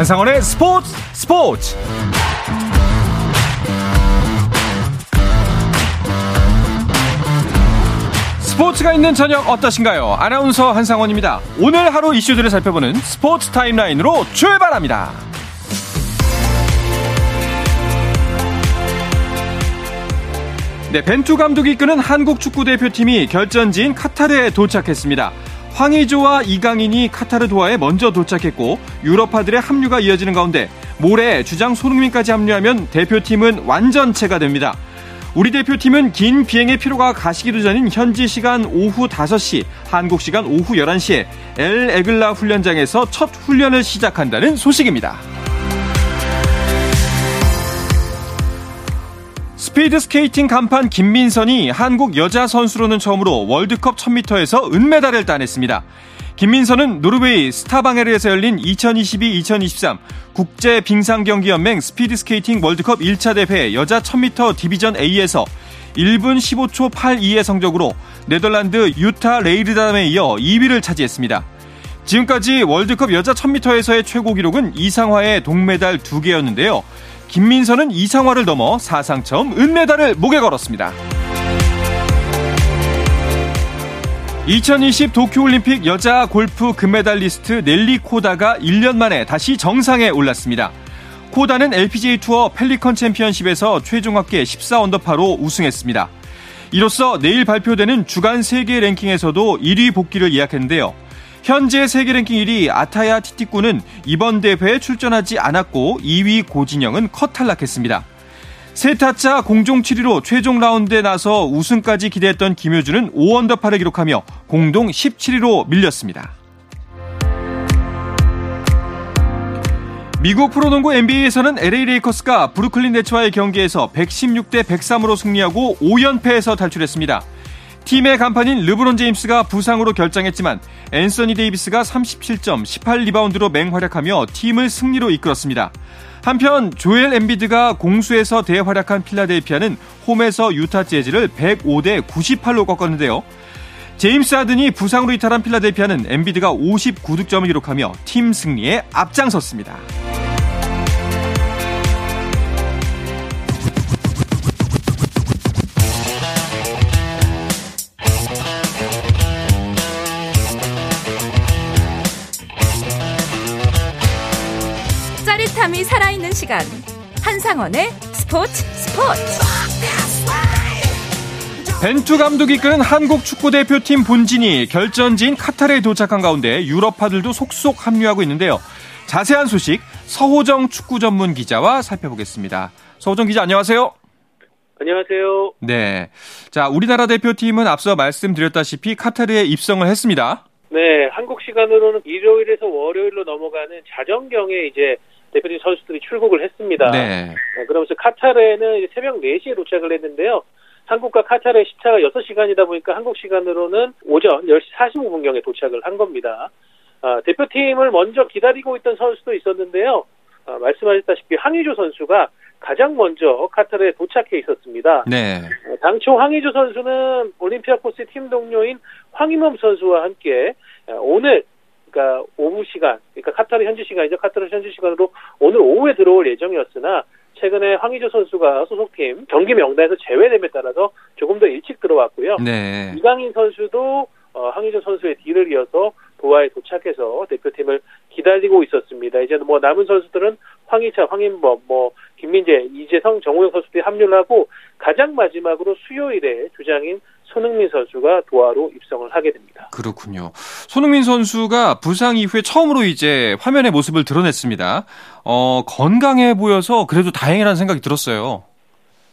한상원의 스포츠 스포츠 스포츠가 있는 저녁 어떠신가요? 아나운서 한상원입니다. 오늘 하루 이슈들을 살펴보는 스포츠 타임라인으로 출발합니다. 네, 벤투 감독이 이끄는 한국 축구 대표팀이 결전지인 카타르에 도착했습니다. 황의조와 이강인이 카타르 도하에 먼저 도착했고 유럽파들의 합류가 이어지는 가운데 모레 주장 손흥민까지 합류하면 대표팀은 완전체가 됩니다. 우리 대표팀은 긴 비행의 피로가 가시기도 전인 현지 시간 오후 5시, 한국 시간 오후 11시에 엘 에글라 훈련장에서 첫 훈련을 시작한다는 소식입니다. 스피드 스케이팅 간판 김민선이 한국 여자 선수로는 처음으로 월드컵 1000m에서 은메달을 따냈습니다. 김민선은 노르웨이 스타방에르에서 열린 2022-2023 국제 빙상경기연맹 스피드 스케이팅 월드컵 1차 대회 여자 1000m division A에서 1분 15초 82의 성적으로 네덜란드 유타 레이르담에 이어 2위를 차지했습니다. 지금까지 월드컵 여자 1000m에서의 최고 기록은 이상화의 동메달 2개였는데요. 김민선은 이상화를 넘어 사상 처음 은메달을 목에 걸었습니다. 2020 도쿄올림픽 여자 골프 금메달리스트 넬리 코다가 1년 만에 다시 정상에 올랐습니다. 코다는 LPGA 투어 펠리컨 챔피언십에서 최종 합계 14 언더파로 우승했습니다. 이로써 내일 발표되는 주간 세계 랭킹에서도 1위 복귀를 예약했는데요. 현재 세계 랭킹 1위 아타야 티티꾼은 이번 대회에 출전하지 않았고 2위 고진영은 컷 탈락했습니다. 세 타차 공동 7위로 최종 라운드에 나서 우승까지 기대했던 김효주는 5언더파를 기록하며 공동 17위로 밀렸습니다. 미국 프로농구 NBA에서는 LA 레이커스가 브루클린 네츠와의 경기에서 116대 103으로 승리하고 5연패에서 탈출했습니다. 팀의 간판인 르브론 제임스가 부상으로 결장했지만 앤서니 데이비스가 37점 18리바운드로 맹활약하며 팀을 승리로 이끌었습니다. 한편 조엘 엠비드가 공수에서 대활약한 필라델피아는 홈에서 유타 재즈를 105대 98로 꺾었는데요. 제임스 하든이 부상으로 이탈한 필라델피아는 엠비드가 59득점을 기록하며 팀 승리에 앞장섰습니다. 시간 한상원의 스포츠 스포츠 벤투 감독이 이끄는 한국 축구 대표팀 본진이 결전지인 카타르에 도착한 가운데 유럽파들도 속속 합류하고 있는데요. 자세한 소식 서호정 축구 전문 기자와 살펴보겠습니다. 서호정 기자 안녕하세요. 안녕하세요. 네. 자, 우리나라 대표팀은 앞서 말씀드렸다시피 카타르에 입성을 했습니다. 네, 한국 시간으로는 일요일에서 월요일로 넘어가는 자정경에 이제 대표팀 선수들이 출국을 했습니다. 네. 네, 그러면서 카타르에는 새벽 4시에 도착을 했는데요. 한국과 카타르의 시차가 6시간이다 보니까 한국 시간으로는 오전 10시 45분경에 도착을 한 겁니다. 아, 대표팀을 먼저 기다리고 있던 선수도 있었는데요. 아, 말씀하셨다시피 황의조 선수가 가장 먼저 카타르에 도착해 있었습니다. 네. 어, 당초 황의조 선수는 올림피아코스의 팀 동료인 황희범 선수와 함께 어, 오늘 그러니까 오후 시간, 그러니까 카타르 현지 시간이죠. 카타르 현지 시간으로 오늘 오후에 들어올 예정이었으나 최근에 황의조 선수가 소속팀 경기 명단에서 제외됨에 따라서 조금 더 일찍 들어왔고요. 네. 이강인 선수도 어, 황의조 선수의 뒤를 이어서 도하에 도착해서 대표팀을 기다리고 있었습니다. 이제 뭐 남은 선수들은 황희차, 황인범, 뭐 김민재, 이재성, 정우영 선수들이 합류를 하고 가장 마지막으로 수요일에 주장인 손흥민 선수가 도하로 입성을 하게 됩니다. 그렇군요. 손흥민 선수가 부상 이후에 처음으로 이제 화면의 모습을 드러냈습니다. 어, 건강해 보여서 그래도 다행이라는 생각이 들었어요.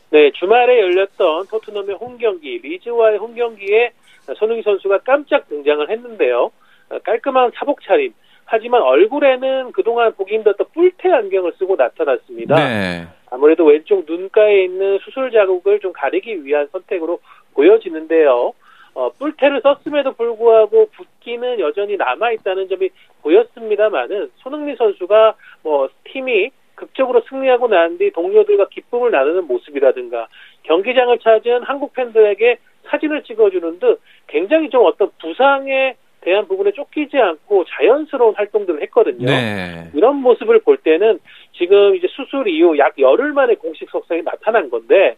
네, 주말에 열렸던 토트넘의 홈 경기, 리즈와의 홈 경기에 손흥민 선수가 깜짝 등장을 했는데요. 깔끔한 사복 차림. 하지만 얼굴에는 그동안 보기 힘들었던 뿔테 안경을 쓰고 나타났습니다. 네. 아무래도 왼쪽 눈가에 있는 수술 자국을 좀 가리기 위한 선택으로 보여지는데요. 어, 뿔테를 썼음에도 불구하고 붓기는 여전히 남아있다는 점이 보였습니다만은 손흥민 선수가 뭐 팀이 극적으로 승리하고 난 뒤 동료들과 기쁨을 나누는 모습이라든가 경기장을 찾은 한국 팬들에게 사진을 찍어주는 듯 굉장히 좀 어떤 부상의 대한 부분에 쫓기지 않고 자연스러운 활동들을 했거든요. 네. 이런 모습을 볼 때는 지금 이제 수술 이후 약 열흘 만에 공식 석상이 나타난 건데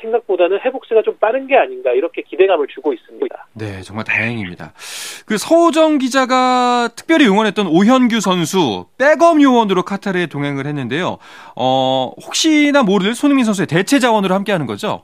생각보다는 회복세가 좀 빠른 게 아닌가 이렇게 기대감을 주고 있습니다. 네, 정말 다행입니다. 그 서우정 기자가 특별히 응원했던 오현규 선수 백업 요원으로 카타르에 동행을 했는데요. 어, 혹시나 모를 손흥민 선수의 대체 자원으로 함께하는 거죠?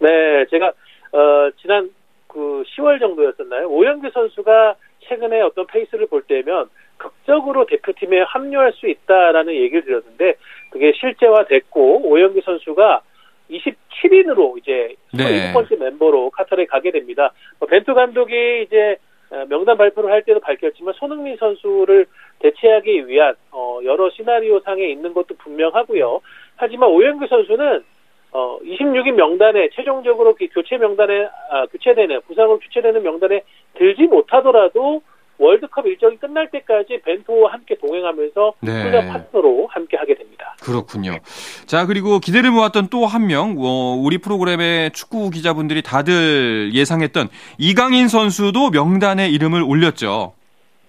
네, 제가 어, 지난 그 10월 정도였었나요? 오현규 선수가 최근에 어떤 페이스를 볼 때면 극적으로 대표팀에 합류할 수 있다라는 얘기를 드렸는데 그게 실제화 됐고 오현규 선수가 27인으로 이제 네. 27번째 멤버로 카타르에 가게 됩니다. 뭐 벤투 감독이 이제 어, 명단 발표를 할 때도 밝혔지만 손흥민 선수를 대체하기 위한 어, 여러 시나리오 상에 있는 것도 분명하고요. 하지만 오영규 선수는 어, 26인 명단에 최종적으로 그 교체 명단에 아, 교체되는 부상으로 교체되는 명단에 들지 못하더라도 월드컵 일정이 끝날 때까지 벤투와 함께 동행하면서 네. 훈련 파트너로 함께 하게 됩니다. 그렇군요. 자, 그리고 기대를 모았던 또 한 명, 어, 우리 프로그램의 축구 기자분들이 다들 예상했던 이강인 선수도 명단에 이름을 올렸죠.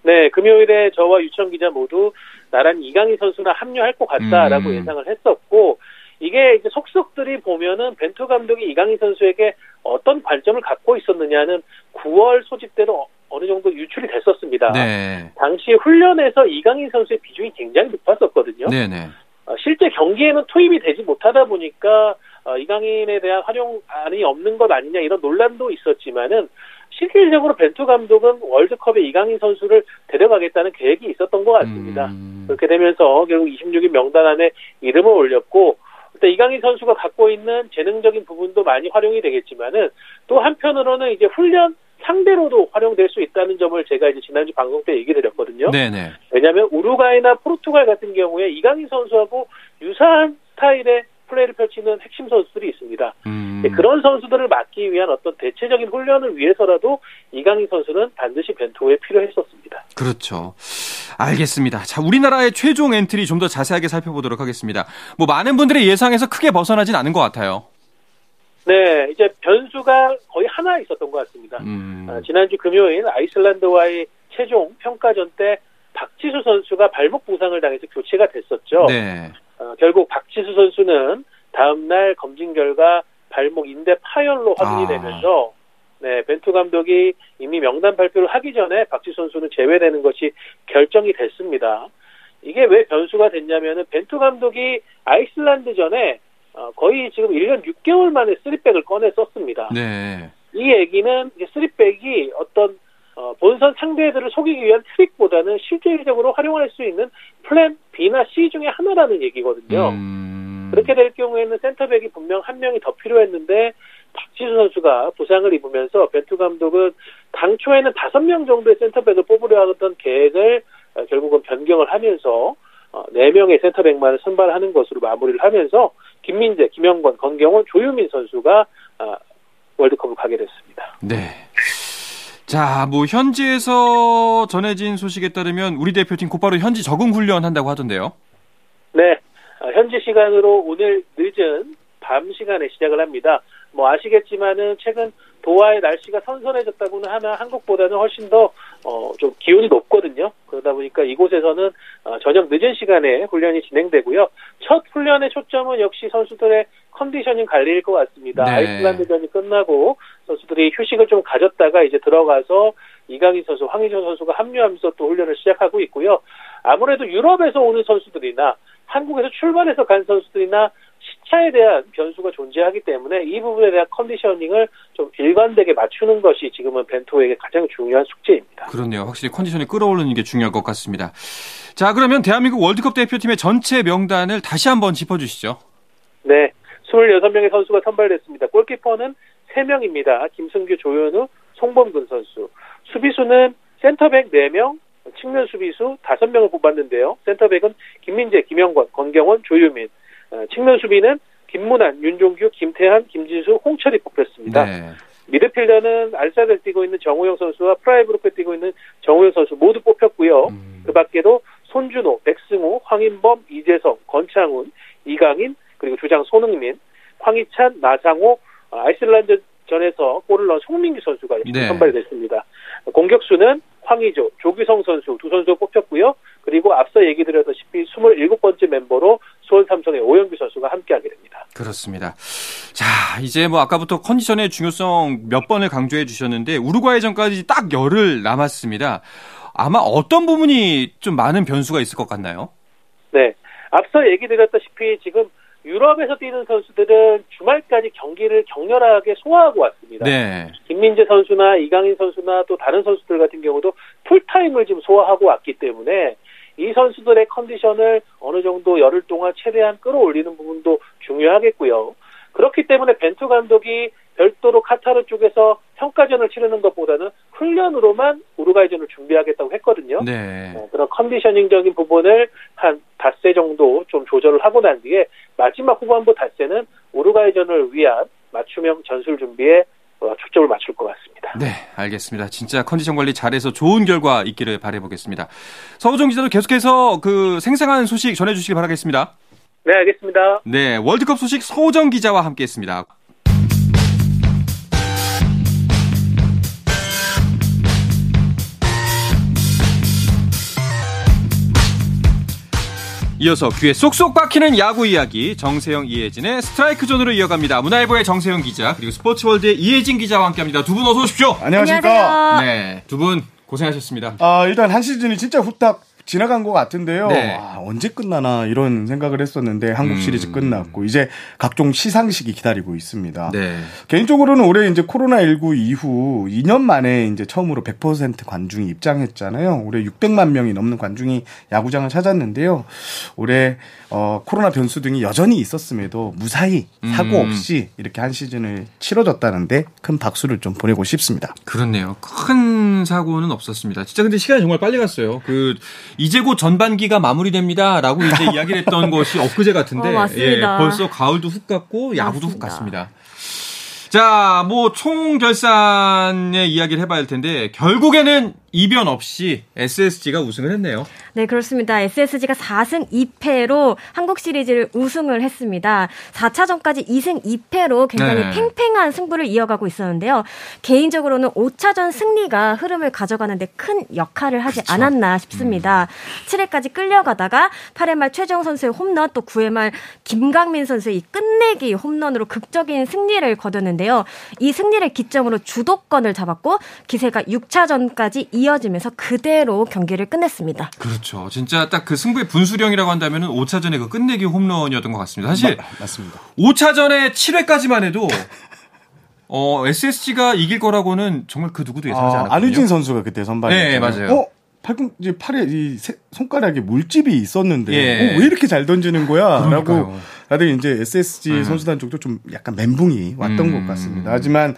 네, 금요일에 저와 유청 기자 모두 나란 이강인 선수나 합류할 것 같다라고 음. 예상을 했었고 이게 이제 속속들이 보면은 벤투 감독이 이강인 선수에게 어떤 관점을 갖고 있었느냐는 9월 소집대로 어느 정도 유출이 됐었습니다. 네. 당시 훈련에서 이강인 선수의 비중이 굉장히 높았었거든요. 네 네. 어, 실제 경기에는 투입이 되지 못하다 보니까 어, 이강인에 대한 활용안이 없는 것 아니냐 이런 논란도 있었지만은 실질적으로 벤투 감독은 월드컵에 이강인 선수를 데려가겠다는 계획이 있었던 것 같습니다. 음, 그렇게 되면서 결국 26인 명단 안에 이름을 올렸고 일단 이강인 선수가 갖고 있는 재능적인 부분도 많이 활용이 되겠지만은 또 한편으로는 이제 훈련 상대로도 활용될 수 있다는 점을 제가 이제 지난주 방송 때 얘기 드렸거든요. 네네. 왜냐하면 우루과이나 포르투갈 같은 경우에 이강인 선수하고 유사한 스타일의 플레이를 펼치는 핵심 선수들이 있습니다. 음, 네, 그런 선수들을 막기 위한 어떤 대체적인 훈련을 위해서라도 이강인 선수는 반드시 벤투에 필요했었습니다. 그렇죠. 알겠습니다. 자, 우리나라의 최종 엔트리 좀 더 자세하게 살펴보도록 하겠습니다. 뭐 많은 분들의 예상에서 크게 벗어나진 않은 것 같아요. 네, 이제 변수가 거의 하나 있었던 것 같습니다. 음, 아, 지난주 금요일 아이슬란드와의 최종 평가전 때 박지수 선수가 발목 부상을 당해서 교체가 됐었죠. 네. 어, 결국 박지수 선수는 다음날 검진 결과 발목 인대 파열로 확인이 아. 되면서 네, 벤투 감독이 이미 명단 발표를 하기 전에 박지수 선수는 제외되는 것이 결정이 됐습니다. 이게 왜 변수가 됐냐면은 벤투 감독이 아이슬란드전에 어, 거의 지금 1년 6개월 만에 쓰리백을 꺼내 썼습니다. 네. 이 얘기는 쓰리백이 어떤 어, 본선 상대들을 속이기 위한 트릭보다는 실질적으로 활용할 수 있는 플랜 B나 C 중에 하나라는 얘기거든요. 음, 그렇게 될 경우에는 센터백이 분명 한 명이 더 필요했는데 박지수 선수가 부상을 입으면서 벤투 감독은 당초에는 다섯 명 정도의 센터백을 뽑으려 하던 계획을 어, 결국은 변경을 하면서 어, 네 명의 센터백만을 선발하는 것으로 마무리를 하면서 김민재, 김영권, 권경원, 조유민 선수가 아, 월드컵을 가게 됐습니다. 네. 자, 뭐 현지에서 전해진 소식에 따르면 우리 대표팀 곧바로 현지 적응 훈련 한다고 하던데요. 네, 어, 현지 시간으로 오늘 늦은 밤 시간에 시작을 합니다. 뭐 아시겠지만은 최근 도하의 날씨가 선선해졌다고는 하나 한국보다는 훨씬 더 어, 좀 기온이 높거든요. 그러다 보니까 이곳에서는 어, 저녁 늦은 시간에 훈련이 진행되고요. 첫 훈련의 초점은 역시 선수들의 컨디셔닝 관리일 것 같습니다. 네. 아이슬란드전이 끝나고 선수들이 휴식을 좀 가졌다가 이제 들어가서 이강인 선수, 황희조 선수가 합류하면서 또 훈련을 시작하고 있고요. 아무래도 유럽에서 오는 선수들이나 한국에서 출발해서 간 선수들이나 시차에 대한 변수가 존재하기 때문에 이 부분에 대한 컨디셔닝을 좀 일관되게 맞추는 것이 지금은 벤토에게 가장 중요한 숙제입니다. 그렇네요. 확실히 컨디션을 끌어올리는 게 중요할 것 같습니다. 자, 그러면 대한민국 월드컵 대표팀의 전체 명단을 다시 한번 짚어주시죠. 네, 26명의 선수가 선발됐습니다. 골키퍼는 3명입니다. 김승규, 조현우, 송범근 선수. 수비수는 센터백 4명, 측면 수비수 5명을 뽑았는데요. 센터백은 김민재, 김영권, 권경원, 조유민. 어, 측면 수비는 김문환, 윤종규, 김태환, 김진수, 홍철이 뽑혔습니다. 네. 미드필더는 알사드 뛰고 있는 정우영 선수와 프라이부르크 뛰고 있는 정우영 선수 모두 뽑혔고요. 음, 그 밖에도 손준호, 백승호, 황인범, 이재성, 권창훈, 이강인, 그리고 주장 손흥민, 황희찬, 나상호, 어, 아이슬란드전 전에서 골을 넣은 송민규 선수가 네. 선발이 됐습니다. 공격수는 황의조, 조규성 선수 두 선수가 뽑혔고요. 그리고 앞서 얘기 드렸다시피 27번째 멤버로 수원 삼성의 오영규 선수가 함께하게 됩니다. 그렇습니다. 자, 이제 뭐 아까부터 컨디션의 중요성 몇 번을 강조해 주셨는데 우루과이전까지 딱 열흘 남았습니다. 아마 어떤 부분이 좀 많은 변수가 있을 것 같나요? 네. 앞서 얘기 드렸다시피 지금 유럽에서 뛰는 선수들은 주말까지 경기를 격렬하게 소화하고 왔습니다. 네. 김민재 선수나 이강인 선수나 또 다른 선수들 같은 경우도 풀타임을 지금 소화하고 왔기 때문에 이 선수들의 컨디션을 어느 정도 열흘 동안 최대한 끌어올리는 부분도 중요하겠고요. 그렇기 때문에 벤투 감독이 별도로 카타르 쪽에서 평가전을 치르는 것보다는 훈련으로만 우루과이전을 준비하겠다고 했거든요. 네. 어, 그런 컨디셔닝적인 부분을 한 닷새 정도 좀 조절을 하고 난 뒤에 마지막 후반부 닷새는 우루과이전을 위한 맞춤형 전술 준비에 어, 초점을 맞출 것 같습니다. 네, 알겠습니다. 진짜 컨디션 관리 잘해서 좋은 결과 있기를 바라보겠습니다. 서우정 기자도 계속해서 그 생생한 소식 전해주시기 바라겠습니다. 네, 알겠습니다. 네, 월드컵 소식 서우정 기자와 함께했습니다. 이어서 귀에 쏙쏙 박히는 야구 이야기 정세영 이혜진의 스트라이크 존으로 이어갑니다. 문화일보의 정세영 기자 그리고 스포츠월드의 이혜진 기자와 함께합니다. 두 분 어서 오십시오. 안녕하십니까. 네, 두 분 고생하셨습니다. 아, 일단 한 시즌이 진짜 후딱 지나간 것 같은데요. 네. 아, 언제 끝나나 이런 생각을 했었는데 한국 음. 시리즈 끝났고 이제 각종 시상식이 기다리고 있습니다. 네. 개인적으로는 올해 이제 코로나19 이후 2년 만에 이제 처음으로 100% 관중이 입장했잖아요. 올해 600만 명이 넘는 관중이 야구장을 찾았는데요. 올해 어, 코로나 변수 등이 여전히 있었음에도 무사히 사고 음. 없이 이렇게 한 시즌을 치러졌다는데 큰 박수를 좀 보내고 싶습니다. 그렇네요. 큰 사고는 없었습니다. 진짜 근데 시간이 정말 빨리 갔어요. 그 이제 곧 전반기가 마무리됩니다라고 이제 이야기를 했던 것이 엊그제 같은데 어. 예, 벌써 가을도 훅 갔고 야구도 훅 맞습니다. 갔습니다. 자, 뭐 총 결산의 이야기를 해봐야 할 텐데 결국에는 이변 없이 SSG가 우승을 했네요. 네, 그렇습니다. SSG가 4승 2패로 한국 시리즈를 우승을 했습니다. 4차전까지 2승 2패로 굉장히 네. 팽팽한 승부를 이어가고 있었는데요. 개인적으로는 5차전 승리가 흐름을 가져가는데 큰 역할을 하지 않았나 싶습니다. 7회까지 끌려가다가 8회 말 최정 선수의 홈런 또 9회 말 김강민 선수의 이 끝내기 홈런으로 극적인 승리를 거뒀는데 요. 이 승리를 기점으로 주도권을 잡았고 기세가 6차전까지 이어지면서 그대로 경기를 끝냈습니다. 그렇죠. 진짜 딱 그 승부의 분수령이라고 한다면 5차전에 그 끝내기 홈런이었던 것 같습니다. 사실 마- 맞습니다. 5차전에 7회까지만 해도 어, SSG가 이길 거라고는 정말 그 누구도 예상하지 아, 않았거든요. 안유진 선수가 그때 선발이었죠. 네, 맞아요. 어? 팔꿈 이제 팔에 이 세- 손가락에 물집이 있었는데 예. 어, 왜 이렇게 잘 던지는 거야? 그러니까요. 라고 다들 이제 SSG 네. 선수단 쪽도 좀 약간 멘붕이 왔던 음. 것 같습니다. 하지만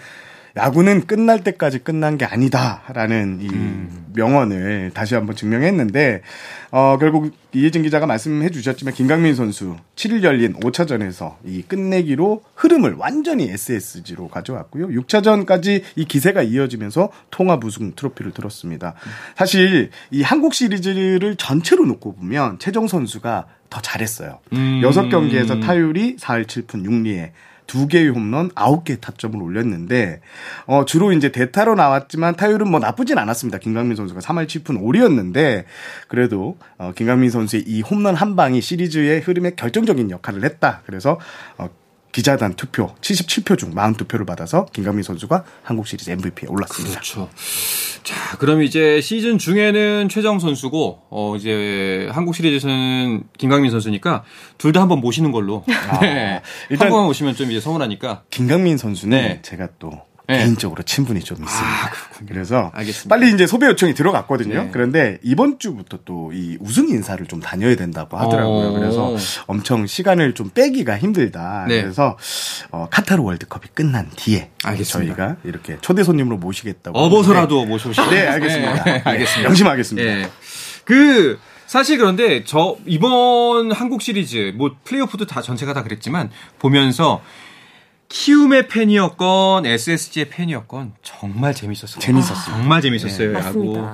야구는 끝날 때까지 끝난 게 아니다라는 이 음. 명언을 다시 한번 증명했는데 어 결국 이혜진 기자가 말씀해 주셨지만 김강민 선수 7일 열린 5차전에서 이 끝내기로 흐름을 완전히 SSG로 가져왔고요. 6차전까지 이 기세가 이어지면서 통합 우승 트로피를 들었습니다. 사실 이 한국 시리즈를 전체로 놓고 보면 최정 선수가 더 잘했어요. 음. 여섯 경기에서 타율이 4할 7푼 6리에 두 개의 홈런, 아홉 개의 타점을 올렸는데 어 주로 이제 대타로 나왔지만 타율은 뭐 나쁘진 않았습니다. 김강민 선수가 3할 7푼 5리였는데 그래도 어 김강민 선수의 이 홈런 한 방이 시리즈의 흐름에 결정적인 역할을 했다. 그래서 어 기자단 투표 77표 중 42표를 받아서 김강민 선수가 한국 시리즈 MVP에 올랐습니다. 그렇죠. 자, 그럼 이제 시즌 중에는 최정 선수고, 어, 이제 한국 시리즈에서는 김강민 선수니까 둘 다 한번 모시는 걸로. 네. 일단- 한 번만 모시면 좀 이제 서운하니까. 김강민 선수는 네. 제가 또 네. 개인적으로 친분이 좀 있습니다. 그래서 알겠습니다. 빨리 이제 소배 요청이 들어갔거든요. 네. 그런데 이번 주부터 또 이 우승 인사를 좀 다녀야 된다고 하더라고요. 어. 그래서 엄청 시간을 좀 빼기가 힘들다. 네. 그래서 어, 카타르 월드컵이 끝난 뒤에 알겠습니다. 저희가 이렇게 초대 손님으로 모시겠다고. 어버서라도 모셔오시죠. 네, 알겠습니다. 네, 알겠습니다. 명심하겠습니다. 예. 그 사실 그런데 저 이번 한국 시리즈 뭐 플레이오프도 다 전체가 다 그랬지만 보면서 키움의 팬이었건 SSG의 팬이었건 정말 재밌었어요. 재밌었어요. 정말 재밌었어요. 네. 야구.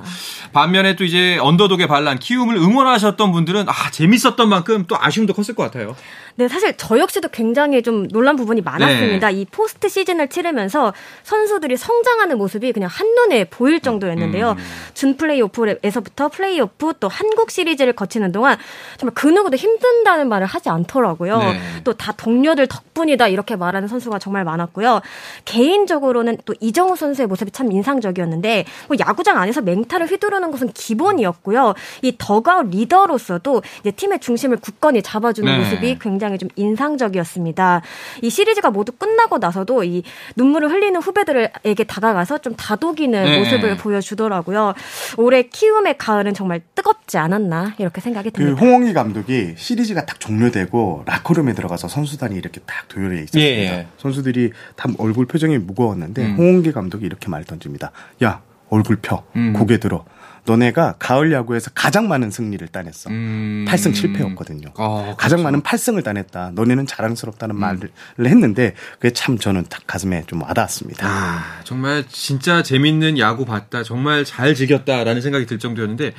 반면에 또 이제 언더독의 반란 키움을 응원하셨던 분들은 아 재밌었던 만큼 또 아쉬움도 컸을 것 같아요. 네, 사실 저 역시도 굉장히 좀 놀란 부분이 많았습니다. 네. 이 포스트 시즌을 치르면서 선수들이 성장하는 모습이 그냥 한눈에 보일 정도였는데요. 음. 준 플레이오프에서부터 플레이오프 또 한국 시리즈를 거치는 동안 정말 그 누구도 힘든다는 말을 하지 않더라고요. 네. 또다 동료들 덕분이다 이렇게 말하는 선수 가 정말 많았고요. 개인적으로는 또 이정우 선수의 모습이 참 인상적이었는데 뭐 야구장 안에서 맹타를 휘두르는 것은 기본이었고요. 이 더가웃 리더로서도 이제 팀의 중심을 굳건히 잡아주는 네. 모습이 굉장히 좀 인상적이었습니다. 이 시리즈가 모두 끝나고 나서도 이 눈물을 흘리는 후배들에게 다가가서 좀 다독이는 네. 모습을 보여주더라고요. 올해 키움의 가을은 정말 뜨겁지 않았나 이렇게 생각이 그 듭니다. 홍홍기 감독이 시리즈가 딱 종료되고 라커룸에 들어가서 선수단이 이렇게 딱 도열해 있었습니다. 예, 예. 선수들이 다 얼굴 표정이 무거웠는데 음. 홍홍기 감독이 이렇게 말 던집니다. 야 얼굴 펴 음. 고개 들어. 너네가 가을 야구에서 가장 많은 승리를 따냈어. 음. 8승 7패였거든요. 어, 가장 그렇죠. 많은 8승을 따냈다. 너네는 자랑스럽다는 음. 말을 했는데 그게 참 저는 딱 가슴에 좀 와닿았습니다. 아, 정말 진짜 재밌는 야구 봤다. 정말 잘 즐겼다라는 생각이 들 정도였는데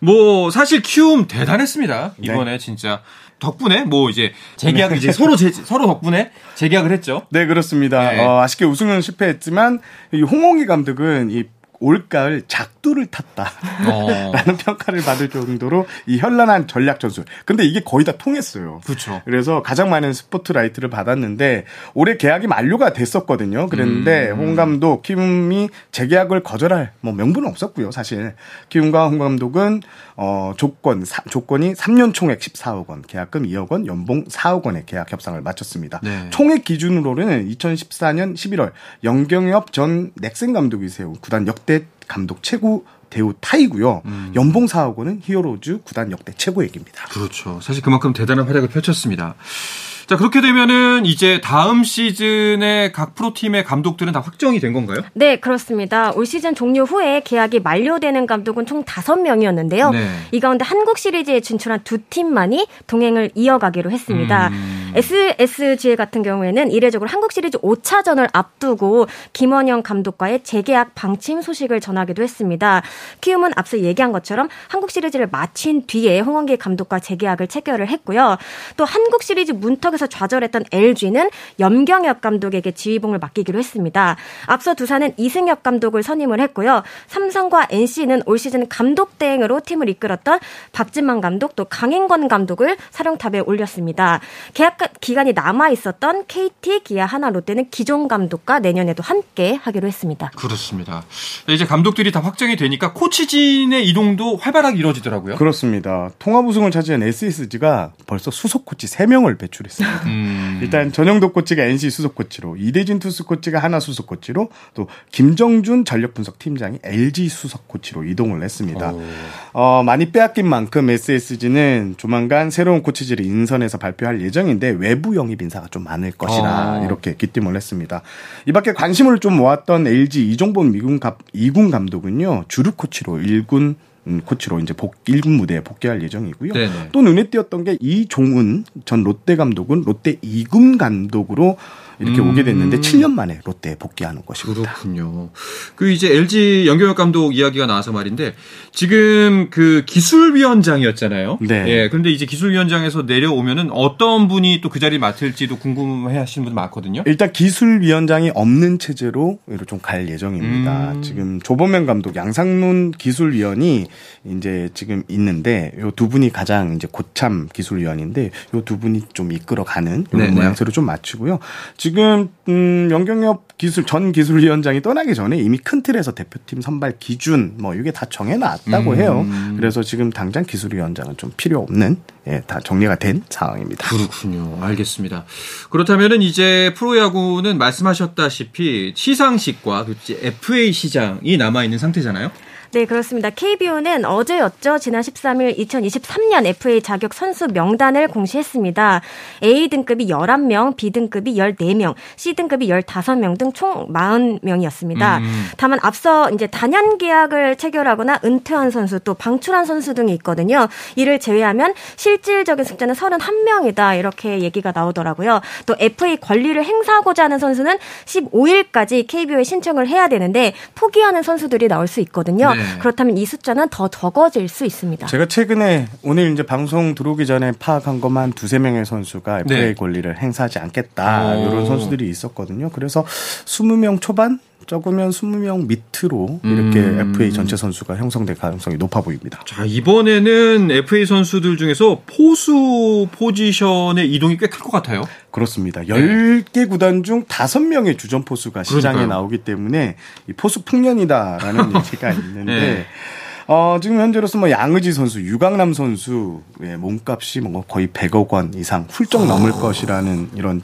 뭐 사실 키움 대단했습니다. 이번에 진짜 덕분에 뭐 이제 재계약 이제 서로 제, 서로 덕분에 재계약을 했죠. 네, 그렇습니다. 네. 어, 아쉽게 우승은 실패했지만 이 홍홍기 감독은 이 올가을 작두를 탔다. 어. 라는 평가를 받을 정도로 이 현란한 전략 전술. 근데 이게 거의 다 통했어요. 그렇죠. 그래서 가장 많은 스포트라이트를 받았는데 올해 계약이 만료가 됐었거든요. 그랬는데 음. 홍 감독 키움이 재계약을 거절할 뭐 명분은 없었고요. 사실 키움과 홍 감독은 어 조건 사- 조건이 3년 총액 14억 원, 계약금 2억 원, 연봉 4억 원의 계약 협상을 마쳤습니다. 네. 총액 기준으로는 2014년 11월 염경엽 전 넥센 감독이 세운 구단 역대 감독 최고 대우 타이고요. 음. 연봉 4억 원은 히어로즈 구단 역대 최고액입니다. 그렇죠. 사실 그만큼 대단한 활약을 펼쳤습니다. 자, 그렇게 되면은 이제 다음 시즌에 각 프로팀의 감독들은 다 확정이 된 건가요? 네, 그렇습니다. 올 시즌 종료 후에 계약이 만료되는 감독은 총 5명이었는데요. 네. 이 가운데 한국 시리즈에 진출한 두 팀만이 동행을 이어가기로 했습니다. 음. SSG 같은 경우에는 이례적으로 한국 시리즈 5차전을 앞두고 김원영 감독과의 재계약 방침 소식을 전하기도 했습니다. 키움은 앞서 얘기한 것처럼 한국 시리즈를 마친 뒤에 홍원기 감독과 재계약을 체결을 했고요. 또 한국 시리즈 문턱에서 좌절했던 LG는 염경엽 감독에게 지휘봉을 맡기기로 했습니다. 앞서 두산은 이승엽 감독을 선임을 했고요. 삼성과 NC는 올 시즌 감독 대행으로 팀을 이끌었던 박진만 감독 또 강인권 감독을 사령탑에 올렸습니다. 계약 기간이 남아 있었던 KT, 기아, 하나, 롯데는 기존 감독과 내년에도 함께 하기로 했습니다. 그렇습니다. 이제 감독들이 다 확정이 되니까 코치진의 이동도 활발하게 이루어지더라고요. 그렇습니다. 통합 우승을 차지한 SSG가 벌써 수석 코치 3명을 배출했습니다. 음. 일단 전영덕 코치가 NC 수석 코치로, 이대진 투수 코치가 하나 수석 코치로, 또 김정준 전력 분석 팀장이 LG 수석 코치로 이동을 했습니다. 오. 어, 많이 빼앗긴 만큼 SSG는 조만간 새로운 코치진을 인선해서 발표할 예정인데 외부 영입 인사가 좀 많을 것이라 어. 이렇게 기뜸을 했습니다. 이 밖에 관심을 좀 모았던 LG 이종범 미군 감, 2군 감독은요, 주루 코치로 1군 음, 코치로 이제 복, 1군 무대에 복귀할 예정이고요. 네네. 또 눈에 띄었던 게 이종은 전 롯데 감독은 롯데 2군 감독으로 이렇게 음. 오게 됐는데 7년 만에 롯데에 복귀하는 것입니다. 그렇군요. 그 이제 LG 연경엽 감독 이야기가 나와서 말인데 지금 그 기술위원장이었잖아요. 네. 예. 그런데 이제 기술위원장에서 내려오면은 어떤 분이 또 그 자리를 맡을지도 궁금해 하시는 분들 많거든요. 일단 기술위원장이 없는 체제로 좀 갈 예정입니다. 음. 지금 조범현 감독, 양상문 기술위원이 이제 지금 있는데 요 두 분이 가장 이제 고참 기술위원인데 요 두 분이 좀 이끌어가는 이런 네네. 모양새로 좀 맞추고요. 지금 음 영경엽 기술 전 기술위원장이 떠나기 전에 이미 큰 틀에서 대표팀 선발 기준 뭐 이게 다 정해놨다고 음. 해요. 그래서 지금 당장 기술위원장은 좀 필요 없는 예, 다 정리가 된 상황입니다. 그렇군요. 알겠습니다. 그렇다면은 이제 프로야구는 말씀하셨다시피 시상식과 그 FA 시장이 남아 있는 상태잖아요. 네, 그렇습니다. KBO는 어제였죠. 지난 13일 2023년 FA 자격 선수 명단을 공시했습니다. A등급이 11명, B등급이 14명, C등급이 15명 등 총 40명이었습니다. 음. 다만 앞서 이제 단연 계약을 체결하거나 은퇴한 선수 또 방출한 선수 등이 있거든요. 이를 제외하면 실질적인 숫자는 31명이다. 이렇게 얘기가 나오더라고요. 또 FA 권리를 행사하고자 하는 선수는 15일까지 KBO에 신청을 해야 되는데 포기하는 선수들이 나올 수 있거든요. 네. 네. 그렇다면 이 숫자는 더 적어질 수 있습니다. 제가 최근에 오늘 이제 방송 들어오기 전에 파악한 것만 두세 명의 선수가 FA 네. 권리를 행사하지 않겠다. 오. 이런 선수들이 있었거든요. 그래서 20명 초반 적으면 20명 밑으로 이렇게 음. FA 전체 선수가 형성될 가능성이 높아 보입니다. 자, 이번에는 FA 선수들 중에서 포수 포지션의 이동이 꽤 클 것 같아요. 그렇습니다. 네. 10개 구단 중 5명의 주전 포수가 시장에 그러니까요. 나오기 때문에 이 포수 풍년이다라는 얘기가 있는데 네. 어, 지금 현재로서 뭐 양의지 선수, 유강남 선수 의 몸값이 뭐 거의 100억 원 이상 훌쩍 넘을 어. 것이라는 이런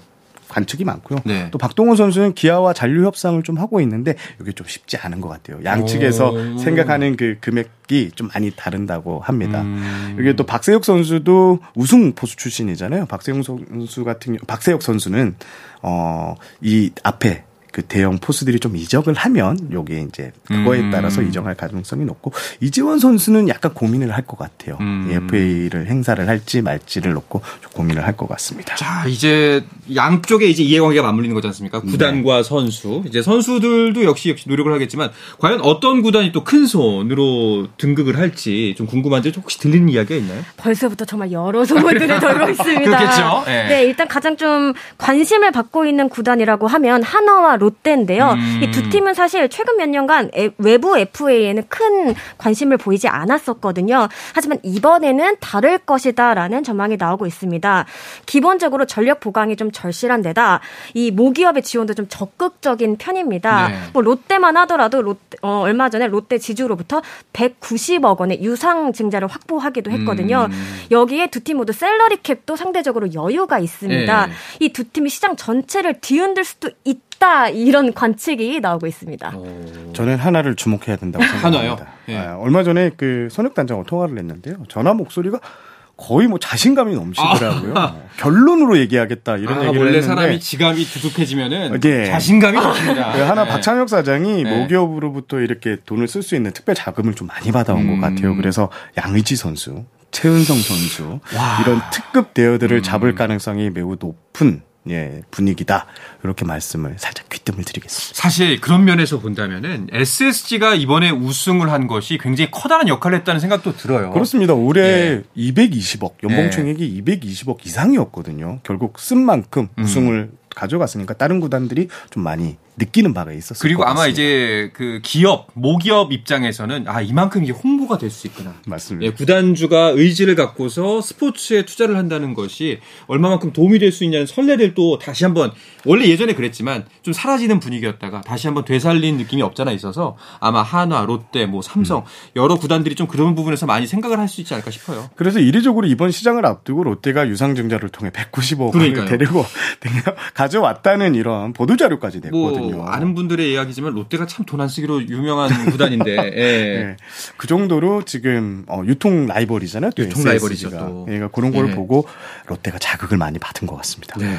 관측이 많고요. 네. 또 박동원 선수는 기아와 잔류 협상을 좀 하고 있는데 이게 좀 쉽지 않은 것 같아요. 양측에서 오. 생각하는 그 금액이 좀 많이 다른다고 합니다. 음. 이게 또 박세혁 선수도 우승 포수 출신이잖아요. 박세혁 선수 같은 박세혁 선수는 어이 앞에 그 대형 포수들이 좀 이적을 하면 요게 이제 그거에 음. 따라서 이적할 가능성이 높고 이지원 선수는 약간 고민을 할 것 같아요. 음. FA를 행사를 할지 말지를 놓고 좀 고민을 할 것 같습니다. 자 이제 양쪽에 이제 이해관계가 맞물리는 거지 않습니까? 구단과 네. 선수 이제 선수들도 역시 역시 노력을 하겠지만 과연 어떤 구단이 또 큰 손으로 등극을 할지 좀 궁금한데 혹시 들리는 이야기가 있나요? 벌써부터 정말 여러 소문들이 돌고 있습니다. 그렇겠죠. 네. 네 일단 가장 좀 관심을 받고 있는 구단이라고 하면 한화와 롯데인데요. 음. 이두 팀은 사실 최근 몇 년간 외부 FA에는 큰 관심을 보이지 않았었거든요. 하지만 이번에는 다를 것이다라는 전망이 나오고 있습니다. 기본적으로 전력 보강이 좀 절실한 데다 이 모기업의 지원도 좀 적극적인 편입니다. 네. 뭐 롯데만 하더라도 롯데, 어, 얼마 전에 롯데 지주로부터 190억 원의 유상 증자를 확보하기도 했거든요. 음. 여기에 두 팀 모두 셀러리 캡도 상대적으로 여유가 있습니다. 네. 이두 팀이 시장 전체를 뒤흔들 수도 있 있다 이런 관측이 나오고 있습니다. 오. 저는 하나를 주목해야 된다고 생각합니다. 하나요? 예. 아, 얼마 전에 그 선혁 단장과 통화를 했는데요. 전화 목소리가 거의 뭐 자신감이 넘치더라고요. 아. 결론으로 얘기하겠다 이런 아, 얘기를 원래 했는데 사람이 지감이 두둑해지면은 네. 자신감이 넘칩니다. 네, 하나 네. 박찬혁 사장이 네. 모기업으로부터 이렇게 돈을 쓸 수 있는 특별 자금을 좀 많이 받아온 음. 것 같아요. 그래서 양의지 선수, 최은성 선수 와. 이런 특급 대여들을 음. 잡을 가능성이 매우 높은 예, 분위기다. 이렇게 말씀을 살짝 귀뜸을 드리겠습니다. 사실 그런 면에서 본다면은 SSG가 이번에 우승을 한 것이 굉장히 커다란 역할을 했다는 생각도 들어요. 그렇습니다. 올해 예. 220억, 연봉 예. 총액이 220억 이상이었거든요. 결국 쓴 만큼 음. 우승을 음. 가져갔으니까 다른 구단들이 좀 많이 느끼는 바가 있었을 그리고 아마 이제 그 기업 모기업 입장에서는 아 이만큼 이게 홍보가 될 수 있구나. 맞습니다. 예, 구단주가 의지를 갖고서 스포츠에 투자를 한다는 것이 얼마만큼 도움이 될 수 있냐는 설레를 또 다시 한번 원래 예전에 그랬지만 좀 사라지는 분위기였다가 다시 한번 되살린 느낌이 없잖아 있어서 아마 한화, 롯데, 뭐 삼성 음. 여러 구단들이 좀 그런 부분에서 많이 생각을 할 수 있지 않을까 싶어요. 그래서 이례적으로 이번 시장을 앞두고 롯데가 유상증자를 통해 195억 원을 데리고 가져왔다는 이런 보도 자료까지 냈거든요. 뭐 아는 분들의 이야기지만 롯데가 참 돈 안 쓰기로 유명한 구단인데 예. 네. 그 정도로 지금 어, 유통 라이벌이잖아요. 또 유통 라이벌이죠. 또. 그러니까 그런 걸 예. 보고 롯데가 자극을 많이 받은 것 같습니다. 네.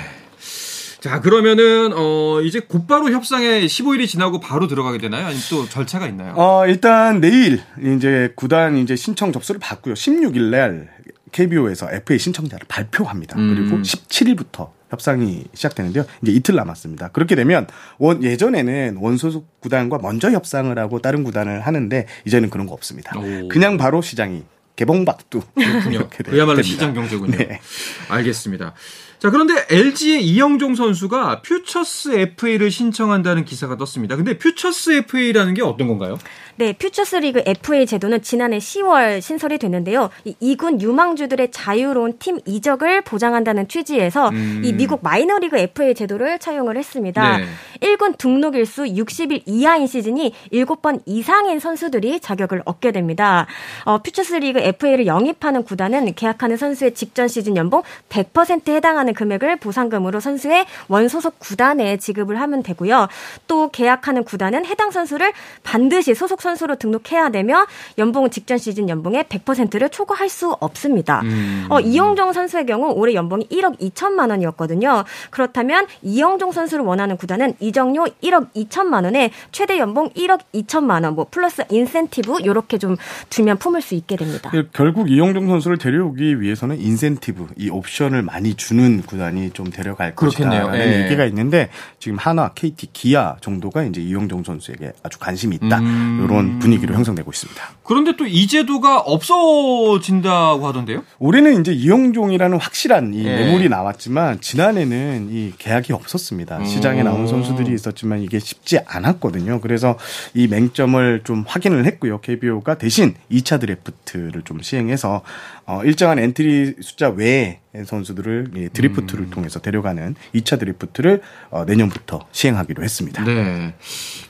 자, 그러면은, 어, 이제 곧바로 협상에 15일이 지나고 바로 들어가게 되나요? 아니면 또 절차가 있나요? 어, 일단 내일 이제 구단 이제 신청 접수를 받고요. 16일 날 KBO에서 FA 신청자를 발표합니다. 음. 그리고 17일부터 협상이 시작되는데요. 이제 이틀 남았습니다. 그렇게 되면 원 예전에는 원소속 구단과 먼저 협상을 하고 다른 구단을 하는데 이제는 그런 거 없습니다. 오. 그냥 바로 시장이 개봉박두 그렇군요. 그야말로 시장 경제군요. 네. 알겠습니다. 자, 그런데 LG의 이영종 선수가 퓨처스 FA를 신청한다는 기사가 떴습니다. 근데 퓨처스 FA라는 게 어떤 건가요? 네, 퓨처스 리그 FA 제도는 지난해 10월 신설이 됐는데요. 이 2군 유망주들의 자유로운 팀 이적을 보장한다는 취지에서 음. 이 미국 마이너리그 FA 제도를 차용을 했습니다. 네. 1군 등록 일수 60일 이하인 시즌이 7번 이상인 선수들이 자격을 얻게 됩니다. 어, 퓨처스 리그 FA를 영입하는 구단은 계약하는 선수의 직전 시즌 연봉 100%에 해당하는 해당하는 금액을 보상금으로 선수의 원소속 구단에 지급을 하면 되고요. 또 계약하는 구단은 해당 선수를 반드시 소속 선수로 등록해야 되며 연봉은 직전 시즌 연봉의 100%를 초과할 수 없습니다. 음. 어, 이형종 선수의 경우 올해 연봉이 1억 2천만 원이었거든요. 그렇다면 이형종 선수를 원하는 구단은 이적료 1억 2천만 원에 최대 연봉 1억 2천만 원, 뭐 플러스 인센티브 이렇게 좀 두면 품을 수 있게 됩니다. 그 결국 이형종 선수를 데려오기 위해서는 인센티브, 이 옵션을 많이 주는 구단이 좀 데려갈 것이다라는 예. 얘기가 있는데 지금 한화, KT, 기아 정도가 이제 이형종 선수에게 아주 관심이 있다 음... 이런 분위기로 형성되고 있습니다. 그런데 또 이 제도가 없어진다고 하던데요? 올해는 이제 이형종이라는 확실한 이 예. 매물이 나왔지만 지난해는 이 계약이 없었습니다. 시장에 나온 선수들이 있었지만 이게 쉽지 않았거든요. 그래서 이 맹점을 좀 확인을 했고요. KBO가 대신 2차 드래프트를 좀 시행해서 어, 일정한 엔트리 숫자 외에 선수들을 예, 드래프트를 음. 통해서 데려가는 2차 드래프트를 어, 내년부터 시행하기로 했습니다. 네.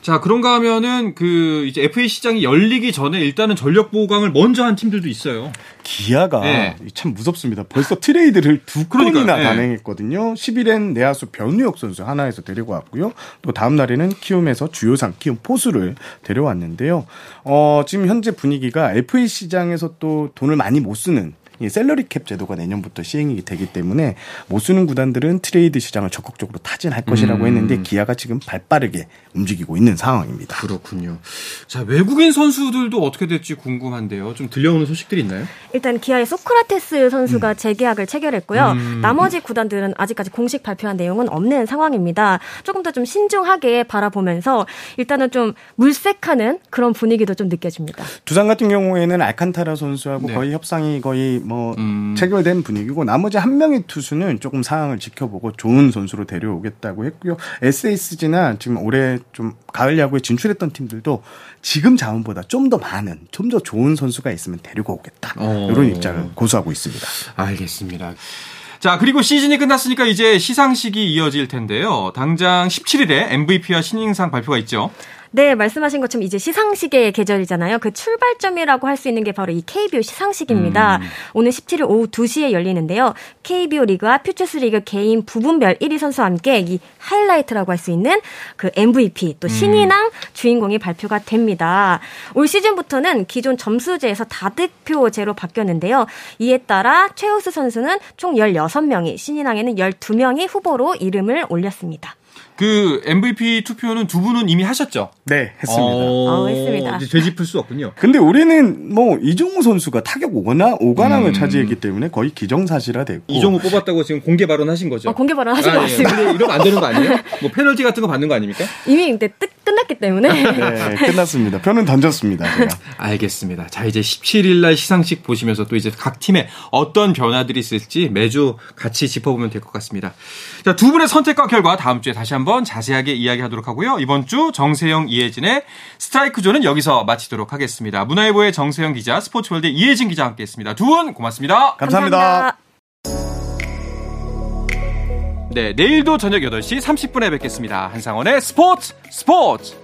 자, 그런가 하면은 그 이제 FA 시장이 열리기 전에 일단은 전력 보강을 먼저 한 팀들도 있어요. 기아가 네. 참 무섭습니다. 벌써 트레이드를 두 건이나 네. 단행했거든요. 10일엔 내야수 변우혁 선수 한화에서 데리고 왔고요. 또 다음 날에는 키움에서 주효상 키움 포수를 데려왔는데요. 어, 지금 현재 분위기가 FA 시장에서 또 돈을 많이 못 쓰는 이 샐러리 캡 제도가 내년부터 시행이 되기 때문에 못 쓰는 구단들은 트레이드 시장을 적극적으로 타진할 것이라고 음. 했는데 기아가 지금 발빠르게 움직이고 있는 상황입니다. 그렇군요. 자, 외국인 선수들도 어떻게 될지 궁금한데요. 좀 들려오는 소식들이 있나요? 일단 기아의 소크라테스 선수가 음. 재계약을 체결했고요. 음. 나머지 구단들은 아직까지 공식 발표한 내용은 없는 상황입니다. 조금 더 좀 신중하게 바라보면서 일단은 좀 물색하는 그런 분위기도 좀 느껴집니다. 두산 같은 경우에는 알칸타라 선수하고 네. 거의 협상이 거의 뭐 음. 체결된 분위기고 나머지 한 명의 투수는 조금 상황을 지켜보고 좋은 선수로 데려오겠다고 했고요. SSG나 지금 올해 좀 가을 야구에 진출했던 팀들도 지금 자원보다 좀 더 많은, 좀 더 좋은 선수가 있으면 데리고 오겠다. 어. 이런 입장을 고수하고 있습니다. 알겠습니다. 자, 그리고 시즌이 끝났으니까 이제 시상식이 이어질 텐데요. 당장 17일에 MVP와 신인상 발표가 있죠. 네, 말씀하신 것처럼 이제 시상식의 계절이잖아요. 그 출발점이라고 할 수 있는 게 바로 이 KBO 시상식입니다. 음. 오늘 17일 오후 2시에 열리는데요. KBO 리그와 퓨처스 리그 개인 부분별 1위 선수와 함께 이 하이라이트라고 할 수 있는 그 MVP 또 음. 신인왕 음. 주인공이 발표가 됩니다. 올 시즌부터는 기존 점수제에서 다득표제로 바뀌었는데요. 이에 따라 최우수 선수는 총 16명이 신인왕에는 12명이 후보로 이름을 올렸습니다. 그 MVP 투표는 두 분은 이미 하셨죠? 네, 했습니다. 어, 어 했습니다. 되짚을 수 없군요. 근데 우리는 뭐 이종우 선수가 타격 5관 5관왕을 음. 차지했기 때문에 거의 기정사실화됐고 이종우 뽑았다고 지금 공개 발언하신 거죠? 어, 공개 발언하신 아, 것 같습니다. 근데 이러면 안 되는 거 아니에요? 뭐 페널티 같은 거 받는 거 아닙니까? 이미 근데 뜻 끝났기 때문에. 네, 끝났습니다. 표는 던졌습니다. 제가. 알겠습니다. 자, 이제 17일 날 시상식 보시면서 또 이제 각 팀에 어떤 변화들이 있을지 매주 같이 짚어보면 될 것 같습니다. 자, 두 분의 선택과 결과 다음 주에 다시 한번 자세하게 이야기하도록 하고요. 이번 주 정세영, 이혜진의 스트라이크 존은 여기서 마치도록 하겠습니다. 문화일보의 정세영 기자, 스포츠월드 이혜진 기자 함께 했습니다. 두 분 고맙습니다. 감사합니다. 감사합니다. 네, 내일도 저녁 8시 30분에 뵙겠습니다. 한상원의 스포츠 스포츠!